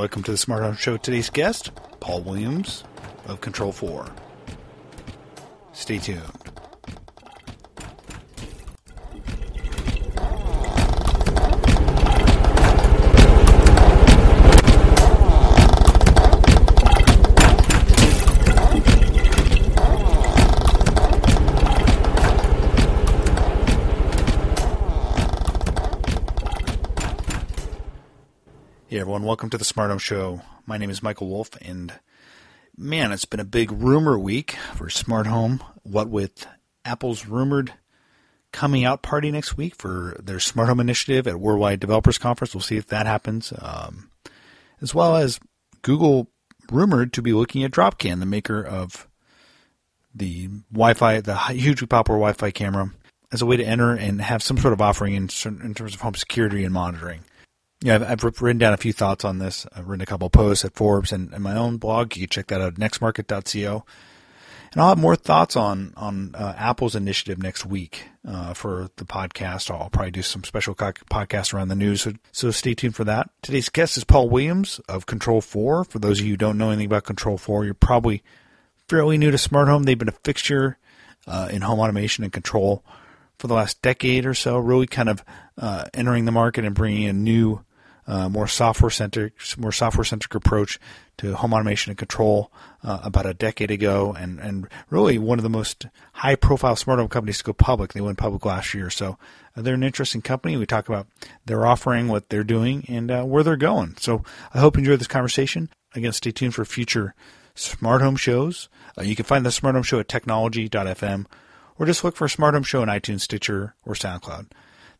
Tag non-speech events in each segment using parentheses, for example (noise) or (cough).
Welcome to the Smart Home Show. Today's guest, Paul Williams of Control 4. Stay tuned. Everyone, welcome to the Smart Home Show. My name is Michael Wolf, and man, it's been a big rumor week for Smart Home. What with Apple's rumored coming out party next week for their Smart Home initiative at Worldwide Developers Conference, we'll see if that happens. Um, as well as Google rumored to be looking at Dropcam, the maker of the Wi-Fi, the hugely popular Wi-Fi camera, as a way to enter and have some sort of offering in, in terms of home security and monitoring yeah, I've, I've, written down a few thoughts on this. I've written a couple posts at Forbes and, and my own blog. You can check that out nextmarket.co. And I'll have more thoughts on on uh, Apple's initiative next week uh, for the podcast. I'll probably do some special co- podcasts around the news, so, so, stay tuned for that. Today's guest is Paul Williams of Control 4. For those of you who don't know anything about Control 4, you're probably fairly new to smart home. They've been a fixture uh, in home automation and control for the last decade or so, really kind of uh, entering the market and bringing in new uh, more software centric, more software centric approach to home automation and control uh, about a decade ago, and and really one of the most high profile smart home companies to go public. They went public last year, so uh, they're an interesting company. We talk about their offering, what they're doing, and uh, where they're going. So I hope you enjoyed this conversation. Again, stay tuned for future smart home shows. Uh, you can find the smart home show at technology.fm, or just look for a Smart Home Show on iTunes, Stitcher, or SoundCloud.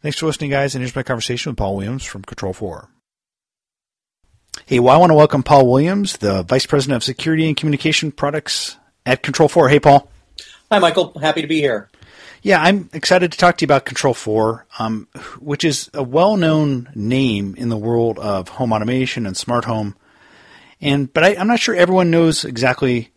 Thanks for listening, guys, and here's my conversation with Paul Williams from Control 4. Hey, well, I want to welcome Paul Williams, the Vice President of Security and Communication Products at Control 4. Hey, Paul. Hi, Michael. Happy to be here. Yeah, I'm excited to talk to you about Control 4, um, which is a well known name in the world of home automation and smart home. And But I, I'm not sure everyone knows exactly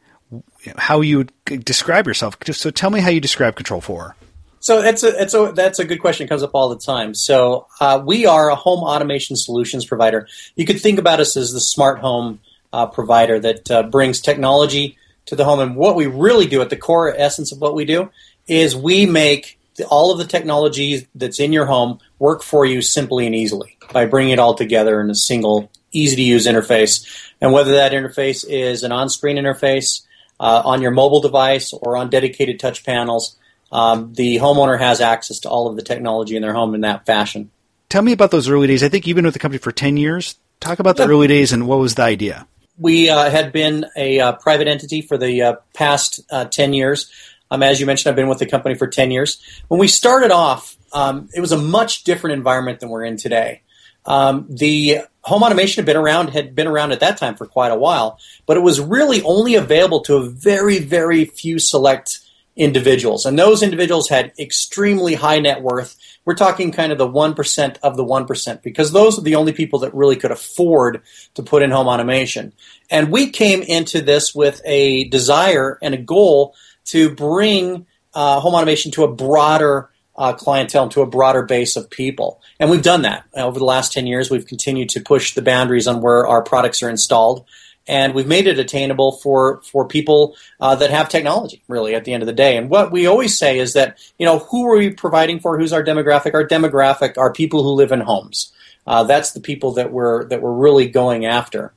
how you would describe yourself. So tell me how you describe Control 4. So that's a that's a that's a good question. It comes up all the time. So uh, we are a home automation solutions provider. You could think about us as the smart home uh, provider that uh, brings technology to the home. And what we really do at the core essence of what we do is we make all of the technology that's in your home work for you simply and easily by bringing it all together in a single, easy to use interface. And whether that interface is an on-screen interface uh, on your mobile device or on dedicated touch panels um, the homeowner has access to all of the technology in their home in that fashion. Tell me about those early days. I think you've been with the company for 10 years. Talk about the early days and what was the idea? We uh, had been a uh, private entity for the uh, past uh, 10 years. Um, as you mentioned, I've been with the company for 10 years. When we started off, um, it was a much different environment than we're in today. Um, the home automation had been around had been around at that time for quite a while, but it was really only available to a very very few select individuals. And those individuals had extremely high net worth. We're talking kind of the 1% of the 1% because those are the only people that really could afford to put in home automation. And we came into this with a desire and a goal to bring uh, home automation to a broader uh, clientele, to a broader base of people. And we've done that. Over the last 10 years, we've continued to push the boundaries on where our products are installed and we've made it attainable for for people uh, that have technology. Really, at the end of the day, and what we always say is that you know who are we providing for? Who's our demographic? Our demographic are people who live in homes. Uh, that's the people that we're that we're really going after.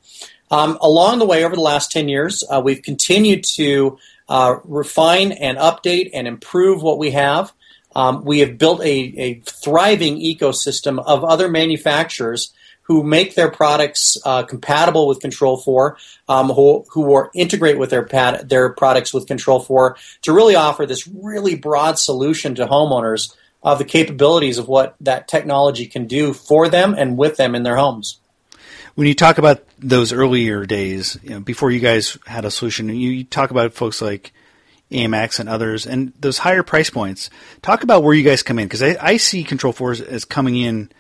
Um, along the way, over the last ten years, uh, we've continued to uh, refine and update and improve what we have. Um, we have built a, a thriving ecosystem of other manufacturers who make their products uh, compatible with Control 4, um, who, who integrate with their pad, their products with Control 4 to really offer this really broad solution to homeowners of the capabilities of what that technology can do for them and with them in their homes. When you talk about those earlier days, you know, before you guys had a solution, you, you talk about folks like AMX and others, and those higher price points. Talk about where you guys come in because I, I, see Control Four as, as coming in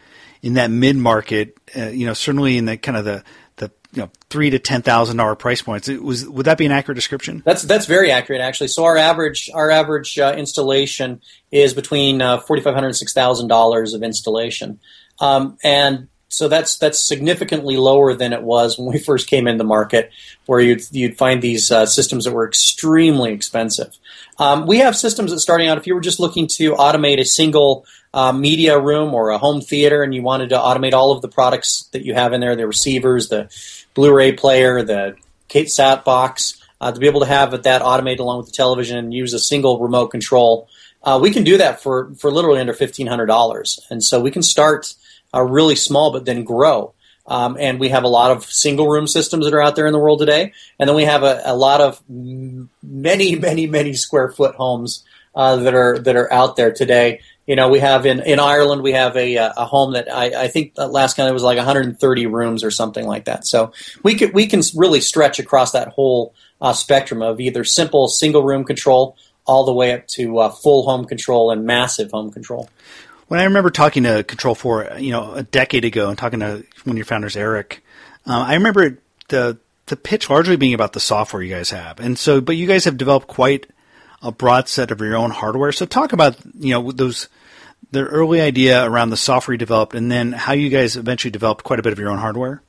in that mid market. Uh, you know, certainly in the kind of the the you know three to ten thousand dollar price points. It was would that be an accurate description? That's that's very accurate actually. So our average our average uh, installation is between uh, forty five hundred and six thousand dollars of installation, um, and so that's that's significantly lower than it was when we first came into the market, where you'd you'd find these uh, systems that were extremely expensive. Um, we have systems that starting out if you were just looking to automate a single uh, media room or a home theater, and you wanted to automate all of the products that you have in there, the receivers, the Blu-ray player, the KSAT box, uh, to be able to have that automated along with the television and use a single remote control. Uh, we can do that for for literally under fifteen hundred dollars, and so we can start are really small but then grow. Um, and we have a lot of single room systems that are out there in the world today. And then we have a, a lot of many, many, many square foot homes uh, that are that are out there today. You know, we have in, in Ireland we have a, a home that I, I think last count it was like 130 rooms or something like that. So we can we can really stretch across that whole uh, spectrum of either simple single room control all the way up to uh, full home control and massive home control. When I remember talking to Control Four, you know, a decade ago, and talking to one of your founders, Eric, um, I remember the the pitch largely being about the software you guys have, and so, but you guys have developed quite a broad set of your own hardware. So talk about you know those the early idea around the software you developed, and then how you guys eventually developed quite a bit of your own hardware.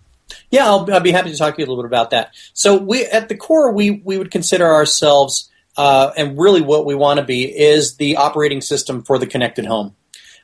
Yeah, I'll, I'll be happy to talk to you a little bit about that. So we at the core we we would consider ourselves. Uh, and really, what we want to be is the operating system for the connected home.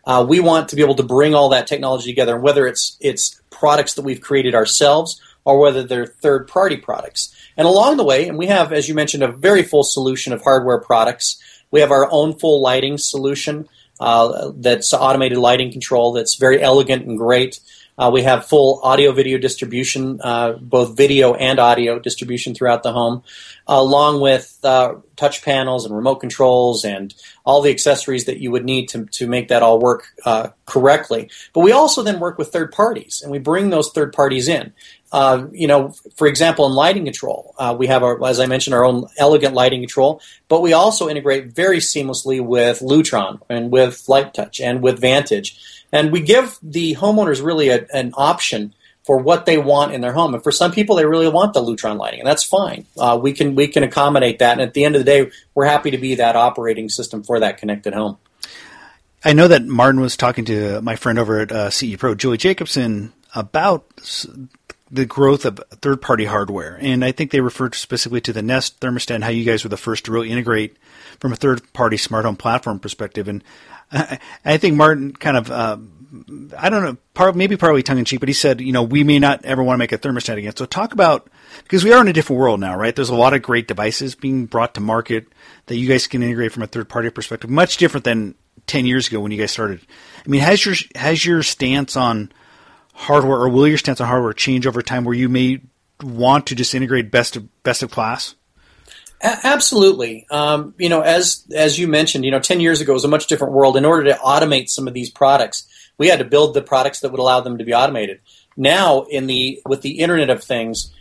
Uh, we want to be able to bring all that technology together, and whether it's it's products that we've created ourselves or whether they're third party products. And along the way, and we have, as you mentioned, a very full solution of hardware products. We have our own full lighting solution uh, that's automated lighting control that's very elegant and great. Uh, we have full audio video distribution, uh, both video and audio distribution throughout the home, along with uh, touch panels and remote controls and all the accessories that you would need to, to make that all work uh, correctly. But we also then work with third parties, and we bring those third parties in. Uh, you know, for example, in lighting control, uh, we have our, as I mentioned, our own elegant lighting control, but we also integrate very seamlessly with Lutron and with LiteTouch and with Vantage and we give the homeowners really a, an option for what they want in their home. And for some people, they really want the Lutron lighting, and that's fine. Uh, we can we can accommodate that. And at the end of the day, we're happy to be that operating system for that connected home. I know that Martin was talking to my friend over at uh, CE Pro, Julie Jacobson, about the growth of third party hardware. And I think they referred specifically to the Nest thermostat and how you guys were the first to really integrate from a third party smart home platform perspective. And (laughs) I think Martin kind of, uh, I don't know, part, maybe partly tongue in cheek, but he said, you know, we may not ever want to make a thermostat again. So talk about, because we are in a different world now, right? There's a lot of great devices being brought to market that you guys can integrate from a third party perspective, much different than 10 years ago when you guys started. I mean, has your, has your stance on hardware or will your stance on hardware change over time where you may want to just integrate best of, best of class? absolutely. Um, you know, as as you mentioned, you know, ten years ago was a much different world. In order to automate some of these products, we had to build the products that would allow them to be automated. Now, in the with the Internet of Things,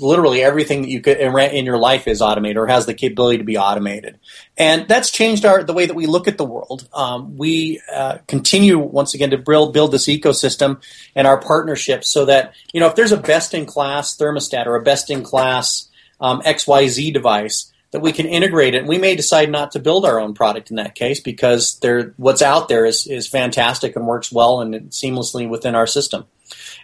literally everything that you could in your life is automated or has the capability to be automated, and that's changed our the way that we look at the world. Um, we uh, continue once again to build build this ecosystem and our partnerships so that you know if there's a best in class thermostat or a best in class um, XYZ device that we can integrate it. And we may decide not to build our own product in that case because there what's out there is, is fantastic and works well and seamlessly within our system.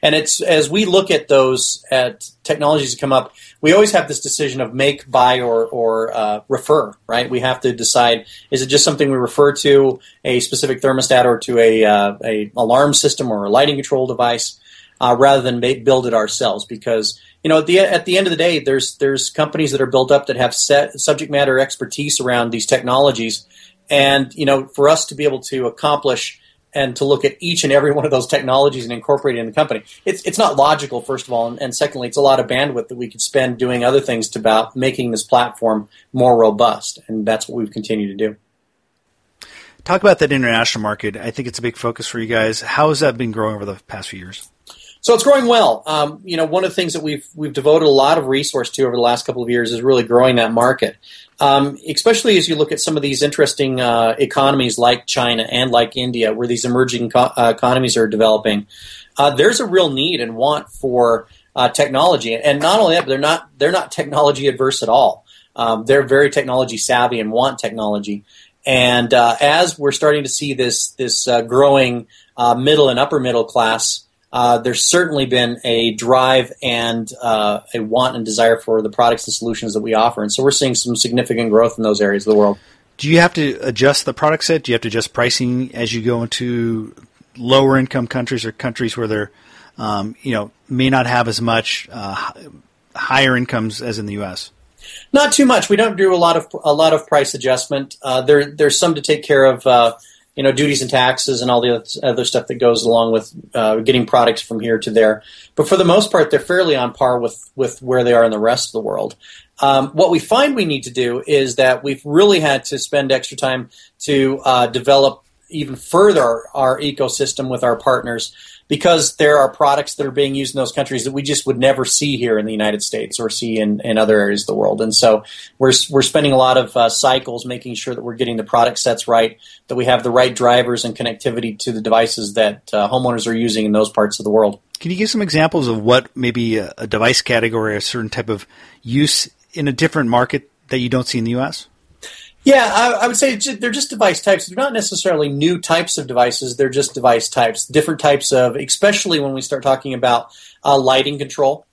And it's as we look at those at technologies that come up, we always have this decision of make, buy, or or uh, refer. Right? We have to decide: is it just something we refer to a specific thermostat or to a uh, a alarm system or a lighting control device, uh, rather than make, build it ourselves? Because you know, at the at the end of the day, there's there's companies that are built up that have set subject matter expertise around these technologies, and you know, for us to be able to accomplish and to look at each and every one of those technologies and incorporate it in the company. It's it's not logical, first of all, and, and secondly, it's a lot of bandwidth that we could spend doing other things to about making this platform more robust, and that's what we've continued to do. Talk about that international market. I think it's a big focus for you guys. How has that been growing over the past few years? So it's growing well. Um, you know, one of the things that we've we've devoted a lot of resource to over the last couple of years is really growing that market. Um, especially as you look at some of these interesting uh, economies like China and like India, where these emerging co- uh, economies are developing. Uh, there's a real need and want for uh, technology, and not only that, but they're not they're not technology adverse at all. Um, they're very technology savvy and want technology. And uh, as we're starting to see this this uh, growing middle and upper middle class uh, there's certainly been a drive and uh, a want and desire for the products and solutions that we offer. And so we're seeing some significant growth in those areas of the world. Do you have to adjust the product set? Do you have to adjust pricing as you go into lower income countries or countries where they're, um, you know, may not have as much uh, higher incomes as in the U.S.? Not too much. We don't do a lot of a lot of price adjustment. Uh, there, there's some to take care of uh, you know duties and taxes and all the other stuff that goes along with uh, getting products from here to there. But for the most part, they're fairly on par with with where they are in the rest of the world. Um, what we find we need to do is that we've really had to spend extra time to uh, develop even further our ecosystem with our partners because there are products that are being used in those countries that we just would never see here in the United States or see in, in other areas of the world. And so we're, we're spending a lot of uh, cycles making sure that we're getting the product sets right, that we have the right drivers and connectivity to the devices that uh, homeowners are using in those parts of the world. Can you give some examples of what maybe a, a device category, or a certain type of use in a different market that you don't see in the U.S.? Yeah, I, I, would say they're just device types. They're not necessarily new types of devices. They're just device types, different types of, especially when we start talking about uh, lighting control.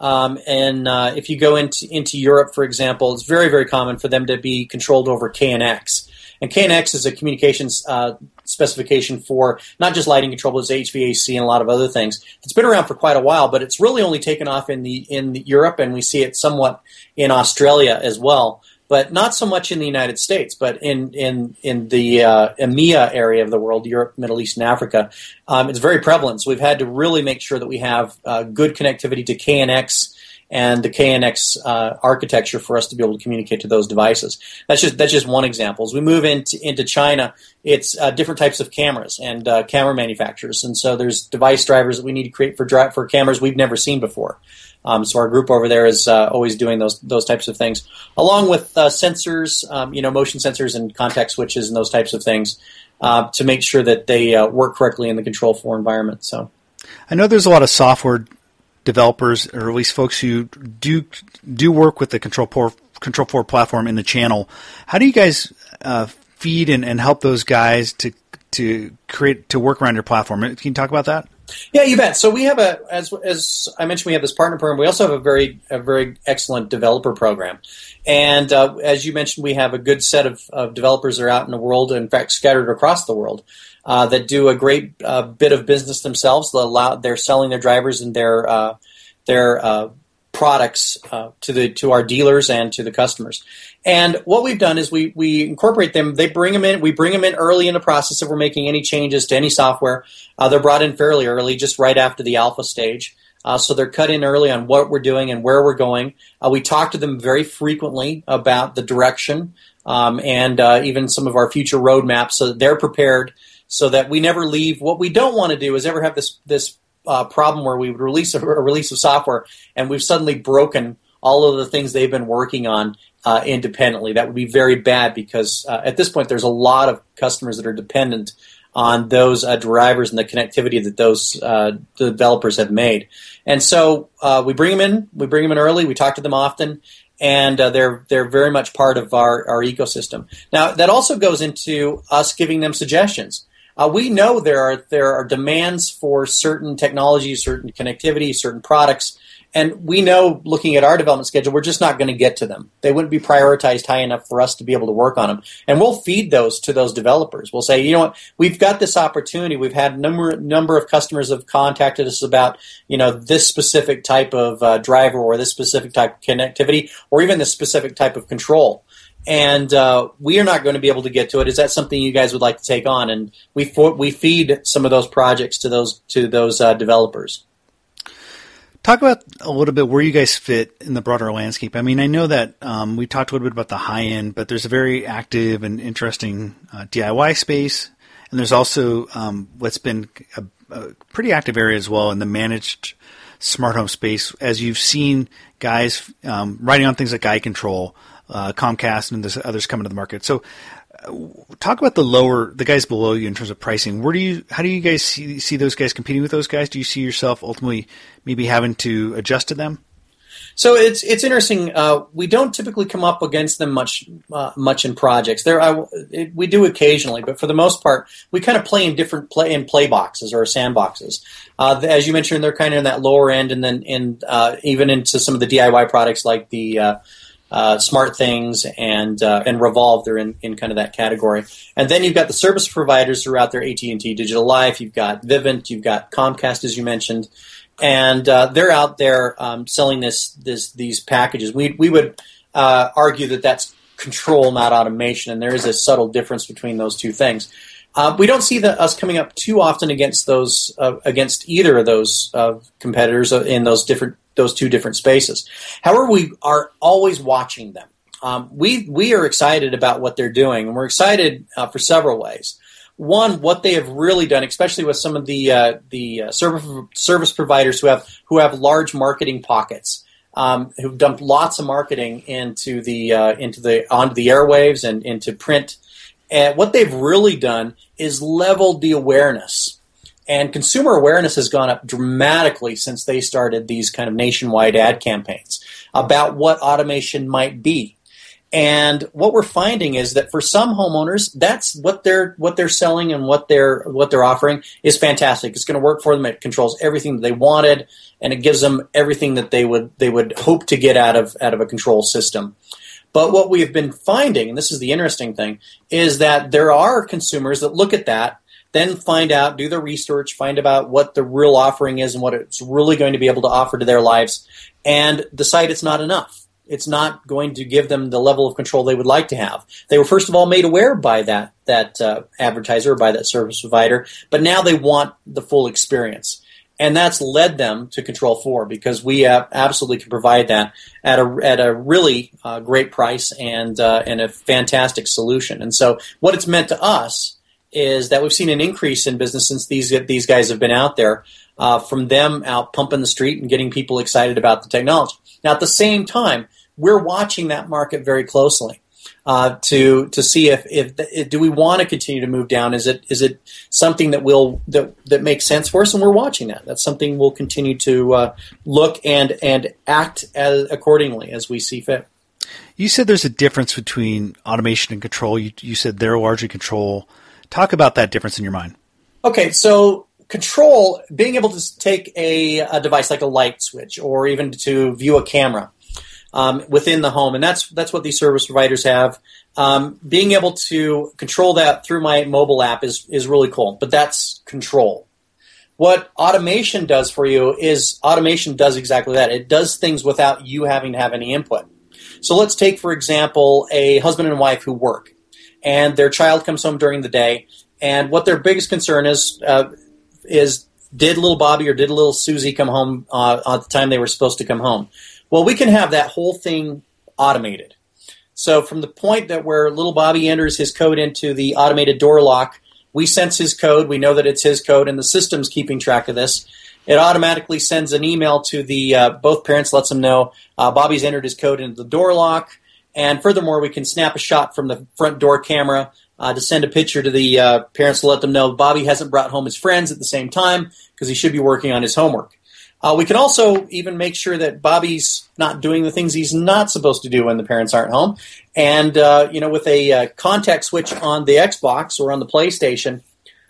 Um, and uh, if you go into into Europe, for example, it's very very common for them to be controlled over KNX. And KNX is a communications uh, specification for not just lighting control, but it's HVAC and a lot of other things. It's been around for quite a while, but it's really only taken off in the in Europe, and we see it somewhat in Australia as well but not so much in the United States, but in in in the uh, EMEA area of the world, Europe, Middle East, and Africa, um, it's very prevalent. So we've had to really make sure that we have uh, good connectivity to KNX and the KNX uh, architecture for us to be able to communicate to those devices. That's just that's just one example. As we move into into China, it's uh, different types of cameras and uh, camera manufacturers, and so there's device drivers that we need to create for dri- for cameras we've never seen before. Um, so our group over there is uh, always doing those those types of things, along with uh, sensors, um, you know, motion sensors and contact switches and those types of things, uh, to make sure that they uh, work correctly in the Control Four environment. So, I know there's a lot of software developers, or at least folks who do do work with the Control Four Control Four platform in the channel. How do you guys uh, feed and, and help those guys to to create to work around your platform? Can you talk about that? Yeah, you bet. So we have a, as as I mentioned, we have this partner program. We also have a very a very excellent developer program, and uh, as you mentioned, we have a good set of, of developers that are out in the world, in fact, scattered across the world, uh, that do a great uh, bit of business themselves. They allow, they're selling their drivers and their uh, their uh, products uh, to the to our dealers and to the customers. And what we've done is we we incorporate them. They bring them in. We bring them in early in the process if we're making any changes to any software. Uh, they're brought in fairly early, just right after the alpha stage. Uh, so they're cut in early on what we're doing and where we're going. Uh, we talk to them very frequently about the direction um, and uh, even some of our future roadmaps, so that they're prepared, so that we never leave. What we don't want to do is ever have this this uh, problem where we would release a, a, release of software and we've suddenly broken all of the things they've been working on uh, independently. That would be very bad because uh, at this point there's a lot of customers that are dependent on those uh, drivers and the connectivity that those uh, developers have made. And so uh, we bring them in. We bring them in early. We talk to them often. And they're they're very much part of our, our ecosystem. Now that also goes into us giving them suggestions. Uh, we know there are there are demands for certain technologies, certain connectivity, certain products, and we know looking at our development schedule, we're just not going to get to them. They wouldn't be prioritized high enough for us to be able to work on them. And we'll feed those to those developers. We'll say, you know what, we've got this opportunity. We've had number number of customers have contacted us about you know this specific type of uh, driver or this specific type of connectivity or even this specific type of control and uh, we are not going to be able to get to it. Is that something you guys would like to take on? And we for, we feed some of those projects to those to those uh, developers. Talk about a little bit where you guys fit in the broader landscape. I mean, I know that um, we talked a little bit about the high end, but there's a very active and interesting uh, DIY space, and there's also um, what's been a, a, pretty active area as well in the managed smart home space. As you've seen guys um, writing on things like iControl, uh, Comcast, and there's others coming to the market. So, talk about the lower the guys below you in terms of pricing. Where do you how do you guys see, see those guys competing with those guys? Do you see yourself ultimately maybe having to adjust to them? So it's it's interesting. Uh, we don't typically come up against them much uh, much in projects. There, I, it, we do occasionally, but for the most part, we kind of play in different play in play boxes or sandboxes. Uh, as you mentioned, they're kind of in that lower end, and then in uh, even into some of the DIY products like the uh, SmartThings and uh, and Revolv. They're in, in kind of that category. And then you've got the service providers who are out there: AT and T, Digital Life. You've got Vivint. You've got Comcast, as you mentioned, and uh, they're out there um, selling this this these packages. We we would uh, argue that that's control, not automation, and there is a subtle difference between those two things. Uh, we don't see the, us coming up too often against those uh, against either of those competitors in those different those two different spaces. However, we are always watching them. Um, we we are excited about what they're doing, and we're excited uh, for several ways. One, what they have really done, especially with some of the uh, the uh, service service providers who have who have large marketing pockets, um, who've dumped lots of marketing into the uh, into the onto the airwaves and into print. And what they've really done is leveled the awareness and consumer awareness has gone up dramatically since they started these kind of nationwide ad campaigns about what automation might be. And what we're finding is that for some homeowners, that's what they're what they're selling and what they're what they're offering is fantastic. It's going to work for them. It controls everything that they wanted, and it gives them everything that they would they would hope to get out of out of a control system. But what we have been finding, and this is the interesting thing, is that there are consumers that look at that then find out, do the research, find about what the real offering is and what it's really going to be able to offer to their lives, and decide it's not enough. It's not going to give them the level of control they would like to have. They were first of all made aware by that that uh, advertiser, by that service provider, but now they want the full experience and that's led them to Control Four because we absolutely can provide that at a at a really uh, great price and uh, and a fantastic solution. And so, what it's meant to us is that we've seen an increase in business since these these guys have been out there. Uh, from them out pumping the street and getting people excited about the technology. Now, at the same time, we're watching that market very closely uh, to to see if, if, if do we want to continue to move down? Is it is it something that will that that makes sense for us? And we're watching that. That's something we'll continue to uh, look and and act as accordingly as we see fit. You said there's a difference between automation and control. You, you said they're largely control Talk about that difference in your mind. Okay, so control, being able to take a, a device like a light switch or even to view a camera um, within the home, and that's that's what these service providers have. Um, being able to control that through my mobile app is is really cool, but that's control. What automation does for you is automation does exactly that. It does things without you having to have any input. So let's take, for example, a husband and wife who work and their child comes home during the day, and what their biggest concern is uh, is did little Bobby or did little Susie come home uh, at the time they were supposed to come home? Well, we can have that whole thing automated. So from the point that where little Bobby enters his code into the automated door lock, we sense his code, we know that it's his code, and the system's keeping track of this. It automatically sends an email to the uh, both parents, lets them know uh, Bobby's entered his code into the door lock. And furthermore, we can snap a shot from the front door camera uh, to send a picture to the uh, parents to let them know Bobby hasn't brought home his friends at the same time because he should be working on his homework. Uh, we can also even make sure that Bobby's not doing the things he's not supposed to do when the parents aren't home. And, uh, you know, with a uh, contact switch on the Xbox or on the PlayStation,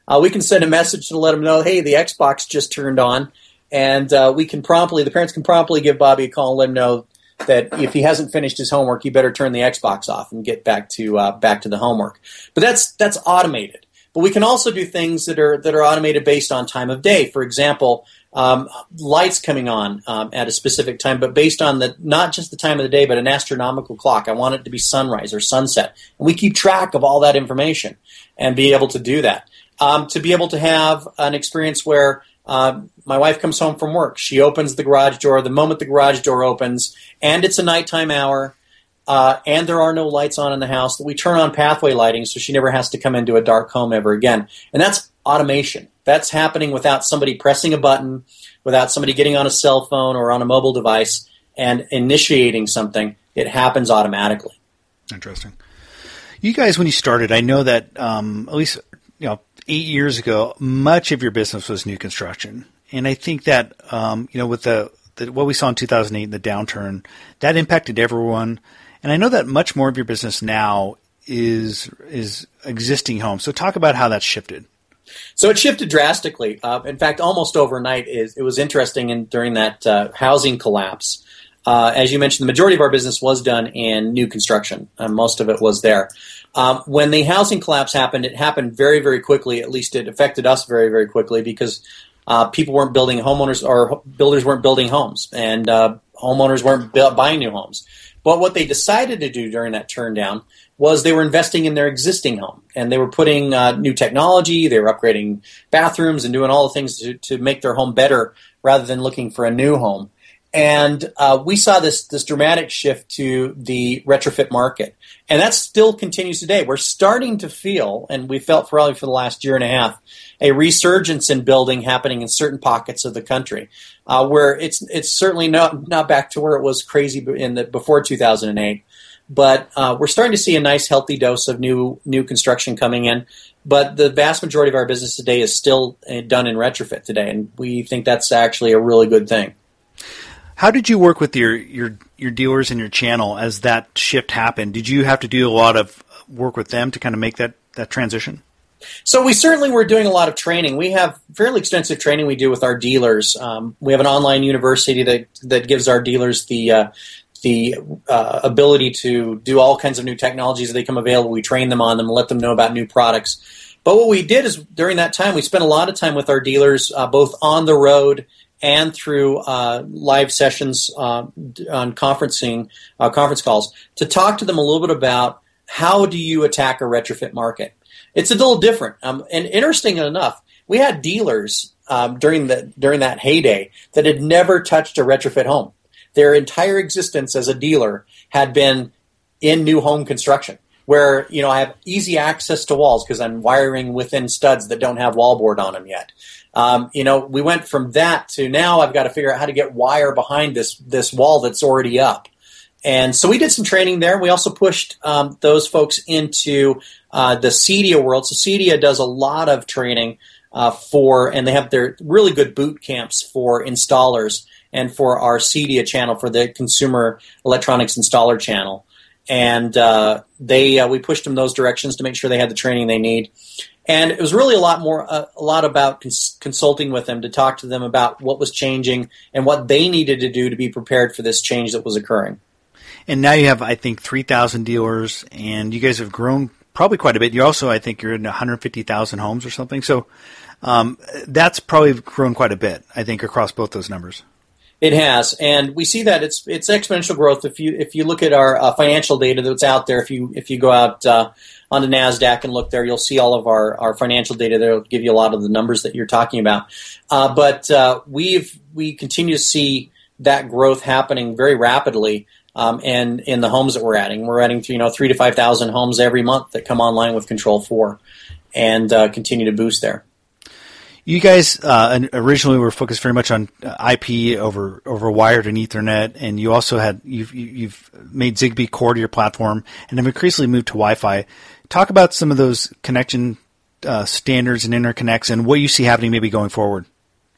uh, we can send a message to let them know, hey, the Xbox just turned on. And we can promptly, the parents can promptly give Bobby a call and let him know that if he hasn't finished his homework, he better turn the Xbox off and get back to uh, back to the homework. But that's that's automated. But we can also do things that are that are automated based on time of day. For example, um, lights coming on um, at a specific time, but based on the not just the time of the day, but an astronomical clock. I want it to be sunrise or sunset, and we keep track of all that information and be able to do that. Um, to be able to have an experience where uh, my wife comes home from work, she opens the garage door. The moment the garage door opens, and it's a nighttime hour, uh, and there are no lights on in the house, we turn on pathway lighting so she never has to come into a dark home ever again. And that's automation. That's happening without somebody pressing a button, without somebody getting on a cell phone or on a mobile device and initiating something. It happens automatically. Interesting. You guys, when you started, I know that um, at least you know eight years ago, much of your business was new construction, and I think that um, you know with the, the what we saw in 2008 in the downturn, that impacted everyone. And I know that much more of your business now is is existing homes. So talk about how that shifted. So it shifted drastically. Uh, in fact, almost overnight. Is it was interesting in, during that uh, housing collapse. Uh, as you mentioned, the majority of our business was done in new construction. most of it was there. Um, when the housing collapse happened, it happened very, very quickly. At least it affected us very, very quickly because uh, people weren't building homeowners or builders weren't building homes, and uh, homeowners weren't buying new homes. But what they decided to do during that turn down was they were investing in their existing home and they were putting uh, new technology, they were upgrading bathrooms and doing all the things to, to make their home better rather than looking for a new home. And uh, we saw this this dramatic shift to the retrofit market, and that still continues today. We're starting to feel, and we felt probably for the last year and a half, a resurgence in building happening in certain pockets of the country, uh, where it's it's certainly not not back to where it was crazy in the before 2008, but uh, we're starting to see a nice healthy dose of new new construction coming in. But the vast majority of our business today is still uh, done in retrofit today, and we think that's actually a really good thing. How did you work with your your your dealers and your channel as that shift happened? Did you have to do a lot of work with them to kind of make that that transition? So we certainly were doing a lot of training. We have fairly extensive training we do with our dealers. Um, we have an online university that that gives our dealers the uh, the uh, ability to do all kinds of new technologies as they come available. We train them on them, let them know about new products. But what we did is during that time, we spent a lot of time with our dealers, uh, both on the road and through uh, live sessions uh, on conferencing uh, conference calls to talk to them a little bit about how do you attack a retrofit market it's a little different. Um, and interesting enough, we had dealers um, during the during that heyday that had never touched a retrofit home. Their entire existence as a dealer had been in new home construction, where you know I have easy access to walls because I'm wiring within studs that don't have wallboard on them yet. Um, you know, we went from that to now I've got to figure out how to get wire behind this this wall that's already up. And so we did some training there. We also pushed um, those folks into uh, the CEDIA world. So CEDIA does a lot of training uh, for, and they have their really good boot camps for installers and for our CEDIA channel for the consumer electronics installer channel. And uh, they uh, we pushed them those directions to make sure they had the training they need. And it was really a lot more, uh, a lot about cons- consulting with them to talk to them about what was changing and what they needed to do to be prepared for this change that was occurring. And now you have, I think, 3,000 dealers, and you guys have grown probably quite a bit. You also, I think, you're in 150,000 homes or something. So um, that's probably grown quite a bit. I think across both those numbers. It has, and we see that it's it's exponential growth. If you if you look at our uh, financial data that's out there, if you if you go out uh, onto Nasdaq and look there, you'll see all of our, our financial data. That'll give you a lot of the numbers that you're talking about. Uh, but uh, we've we continue to see that growth happening very rapidly um, and in the homes that we're adding. We're adding you know three to five thousand homes every month that come online with Control Four, and uh, continue to boost there. You guys uh, originally were focused very much on uh, IP over over wired and Ethernet, and you also had you've you've made Zigbee core to your platform, and have increasingly moved to Wi-Fi. Talk about some of those connection uh, standards and interconnects, and what you see happening maybe going forward.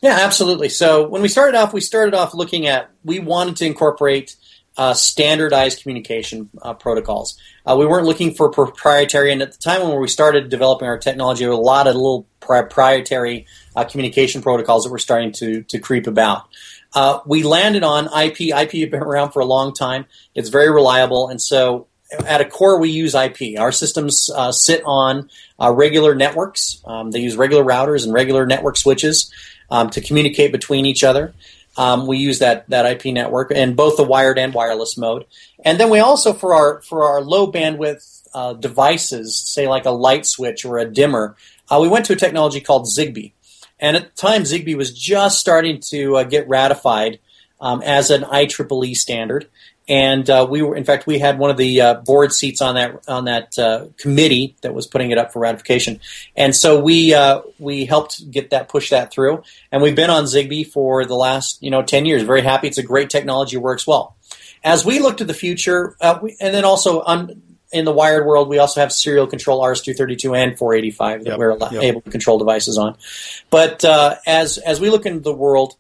Yeah, absolutely. So when we started off, we started off looking at we wanted to incorporate uh, standardized communication uh, protocols. Uh, we weren't looking for proprietary, and at the time when we started developing our technology, there were a lot of little proprietary uh, communication protocols that were starting to, to creep about. Uh, we landed on IP. IP had been around for a long time. It's very reliable, and so at a core, we use IP. Our systems uh, sit on regular networks. Um, they use regular routers and regular network switches um, to communicate between each other. Um, we use that that IP network in both the wired and wireless mode. And then we also for our for our low bandwidth uh, devices, say like a light switch or a dimmer, uh, we went to a technology called Zigbee. And at the time, Zigbee was just starting to uh, get ratified um, as an IEEE standard and uh, we were in fact we had one of the uh, board seats on that on that uh, committee that was putting it up for ratification. And so we uh, we helped get that push that through. And we've been on zigbee for the last you know 10 years. Very happy. It's a great technology. Works well. As we look to the future uh, we, and then also on in the wired world, we also have serial control RS-232 and 485 that yep, we're yep. able to control devices on. But uh, as as we look into the world,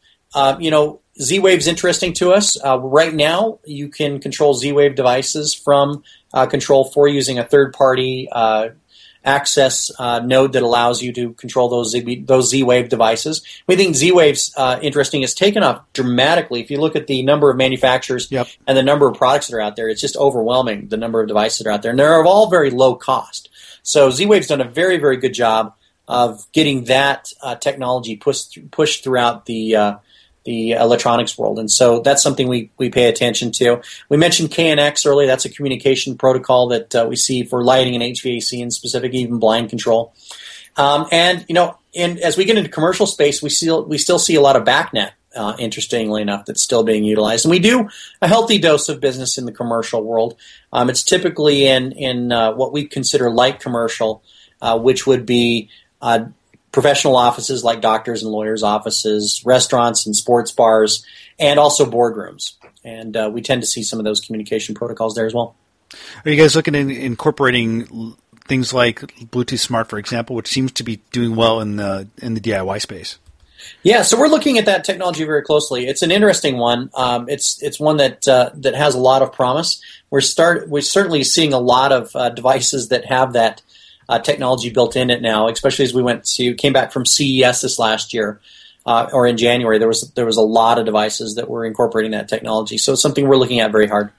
you know, Z Wave's interesting to us. Uh, right now, you can control Z Wave devices from uh, Control 4 using a third party uh, access uh, node that allows you to control those Z, those Z Wave devices. We think Z Wave's uh, interesting. It's taken off dramatically. If you look at the number of manufacturers yep. and the number of products that are out there, it's just overwhelming the number of devices that are out there. And they're all very low cost. So Z Wave's done a very, very good job of getting that uh, technology pushed, pushed throughout the the electronics world. And so that's something we, we pay attention to. We mentioned KNX earlier. That's a communication protocol that uh, we see for lighting and HVAC and specific, even blind control. Um, and, you know, and as we get into commercial space, we still, we still see a lot of BACnet. Uh, interestingly enough, that's still being utilized, and we do a healthy dose of business in the commercial world. Um, it's typically in in uh, what we consider light commercial, uh, which would be uh, professional offices like doctors and lawyers' offices, restaurants and sports bars, and also boardrooms. And uh, we tend to see some of those communication protocols there as well. Are you guys looking at incorporating things like Bluetooth Smart, for example, which seems to be doing well in the in the DIY space? Yeah, so we're looking at that technology very closely. It's an interesting one. Um, it's it's one that uh, that has a lot of promise. We're start we're certainly seeing a lot of uh, devices that have that uh, technology built in it now, especially as we went to came back from CES this last year. Uh, or in January, there was there was a lot of devices that were incorporating that technology. So it's something we're looking at very hard.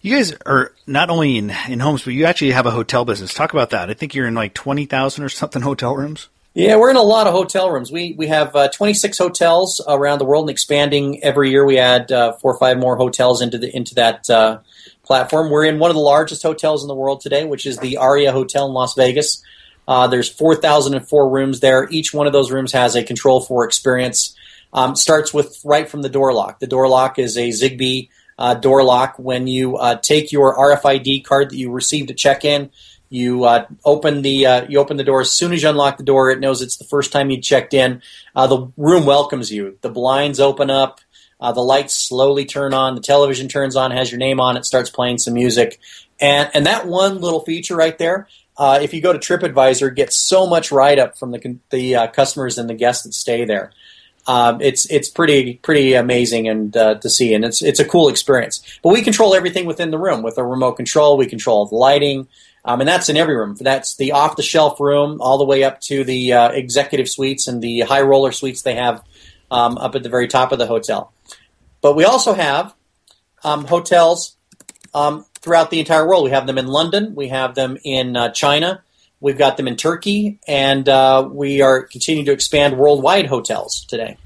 You guys are not only in in homes, but you actually have a hotel business. Talk about that. I think you're in like twenty thousand or something (laughs) hotel rooms. Yeah, we're in a lot of hotel rooms. We we have uh, 26 hotels around the world and expanding every year. We add uh, four or five more hotels into the into that uh, platform. We're in one of the largest hotels in the world today, which is the Aria Hotel in Las Vegas. Uh, there's 4,004 rooms there. Each one of those rooms has a Control 4 experience. Um, starts with right from the door lock. The door lock is a Zigbee uh, door lock. When you uh, take your RFID card that you received at check-in, you uh, open the uh, you open the door as soon as you unlock the door. It knows it's the first time you checked in. Uh, the room welcomes you. The blinds open up. Uh, the lights slowly turn on. The television turns on, has your name on it, starts playing some music, and and that one little feature right there. Uh, if you go to TripAdvisor, gets so much write up from the the uh, customers and the guests that stay there. Um, it's it's pretty pretty amazing and uh, to see, and it's it's a cool experience. But we control everything within the room with a remote control. We control the lighting, um, and that's in every room. That's the off the shelf room, all the way up to the uh, executive suites and the high roller suites they have um, up at the very top of the hotel. But we also have um, hotels um, throughout the entire world. We have them in London, we have them in uh, China, we've got them in Turkey, and uh, we are continuing to expand worldwide hotels today.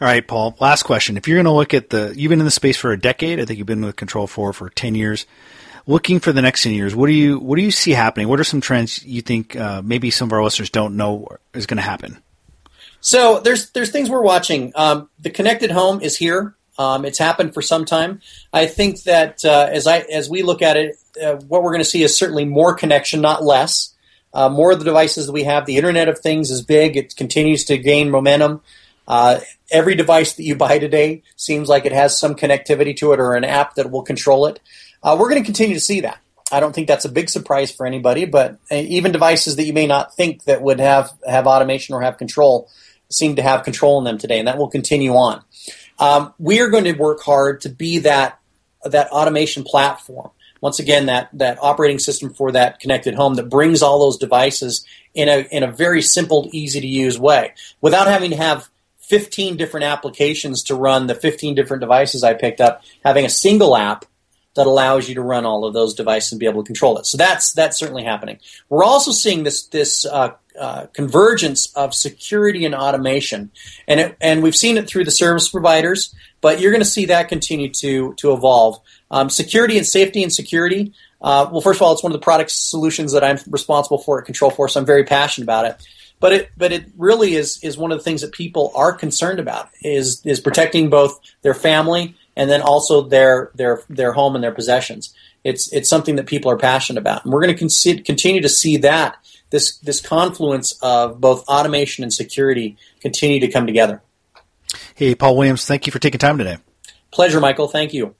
All right, Paul. Last question. If you're going to look at the, you've been in the space for a decade. I think you've been with Control Four for ten years. Looking for the next ten years, what do you what do you see happening? What are some trends you think uh, maybe some of our listeners don't know is going to happen? So there's there's things we're watching. Um, the connected home is here. Um, it's happened for some time. I think that uh, as I as we look at it, uh, what we're going to see is certainly more connection, not less. Uh, more of the devices that we have. The Internet of Things is big. It continues to gain momentum. Uh, every device that you buy today seems like it has some connectivity to it or an app that will control it. Uh, we're going to continue to see that. I don't think that's a big surprise for anybody, but uh, even devices that you may not think that would have have automation or have control seem to have control in them today, and that will continue on. Um, we are going to work hard to be that that automation platform. Once again, that that operating system for that connected home that brings all those devices in a in a very simple, easy to use way, without having to have 15 different applications to run the 15 different devices I picked up. Having a single app that allows you to run all of those devices and be able to control it. So that's that's certainly happening. We're also seeing this this uh, uh, convergence of security and automation, and it, and we've seen it through the service providers, but you're going to see that continue to to evolve. Um, security and safety and security. Uh, well, first of all, it's one of the product solutions that I'm responsible for at Control Four's. I'm very passionate about it. But it, but it really is is one of the things that people are concerned about is is protecting both their family and then also their their their home and their possessions. It's it's something that people are passionate about, and we're going to con- continue to see that this this confluence of both automation and security continue to come together. Hey, Paul Williams, thank you for taking time today. Pleasure, Michael. Thank you.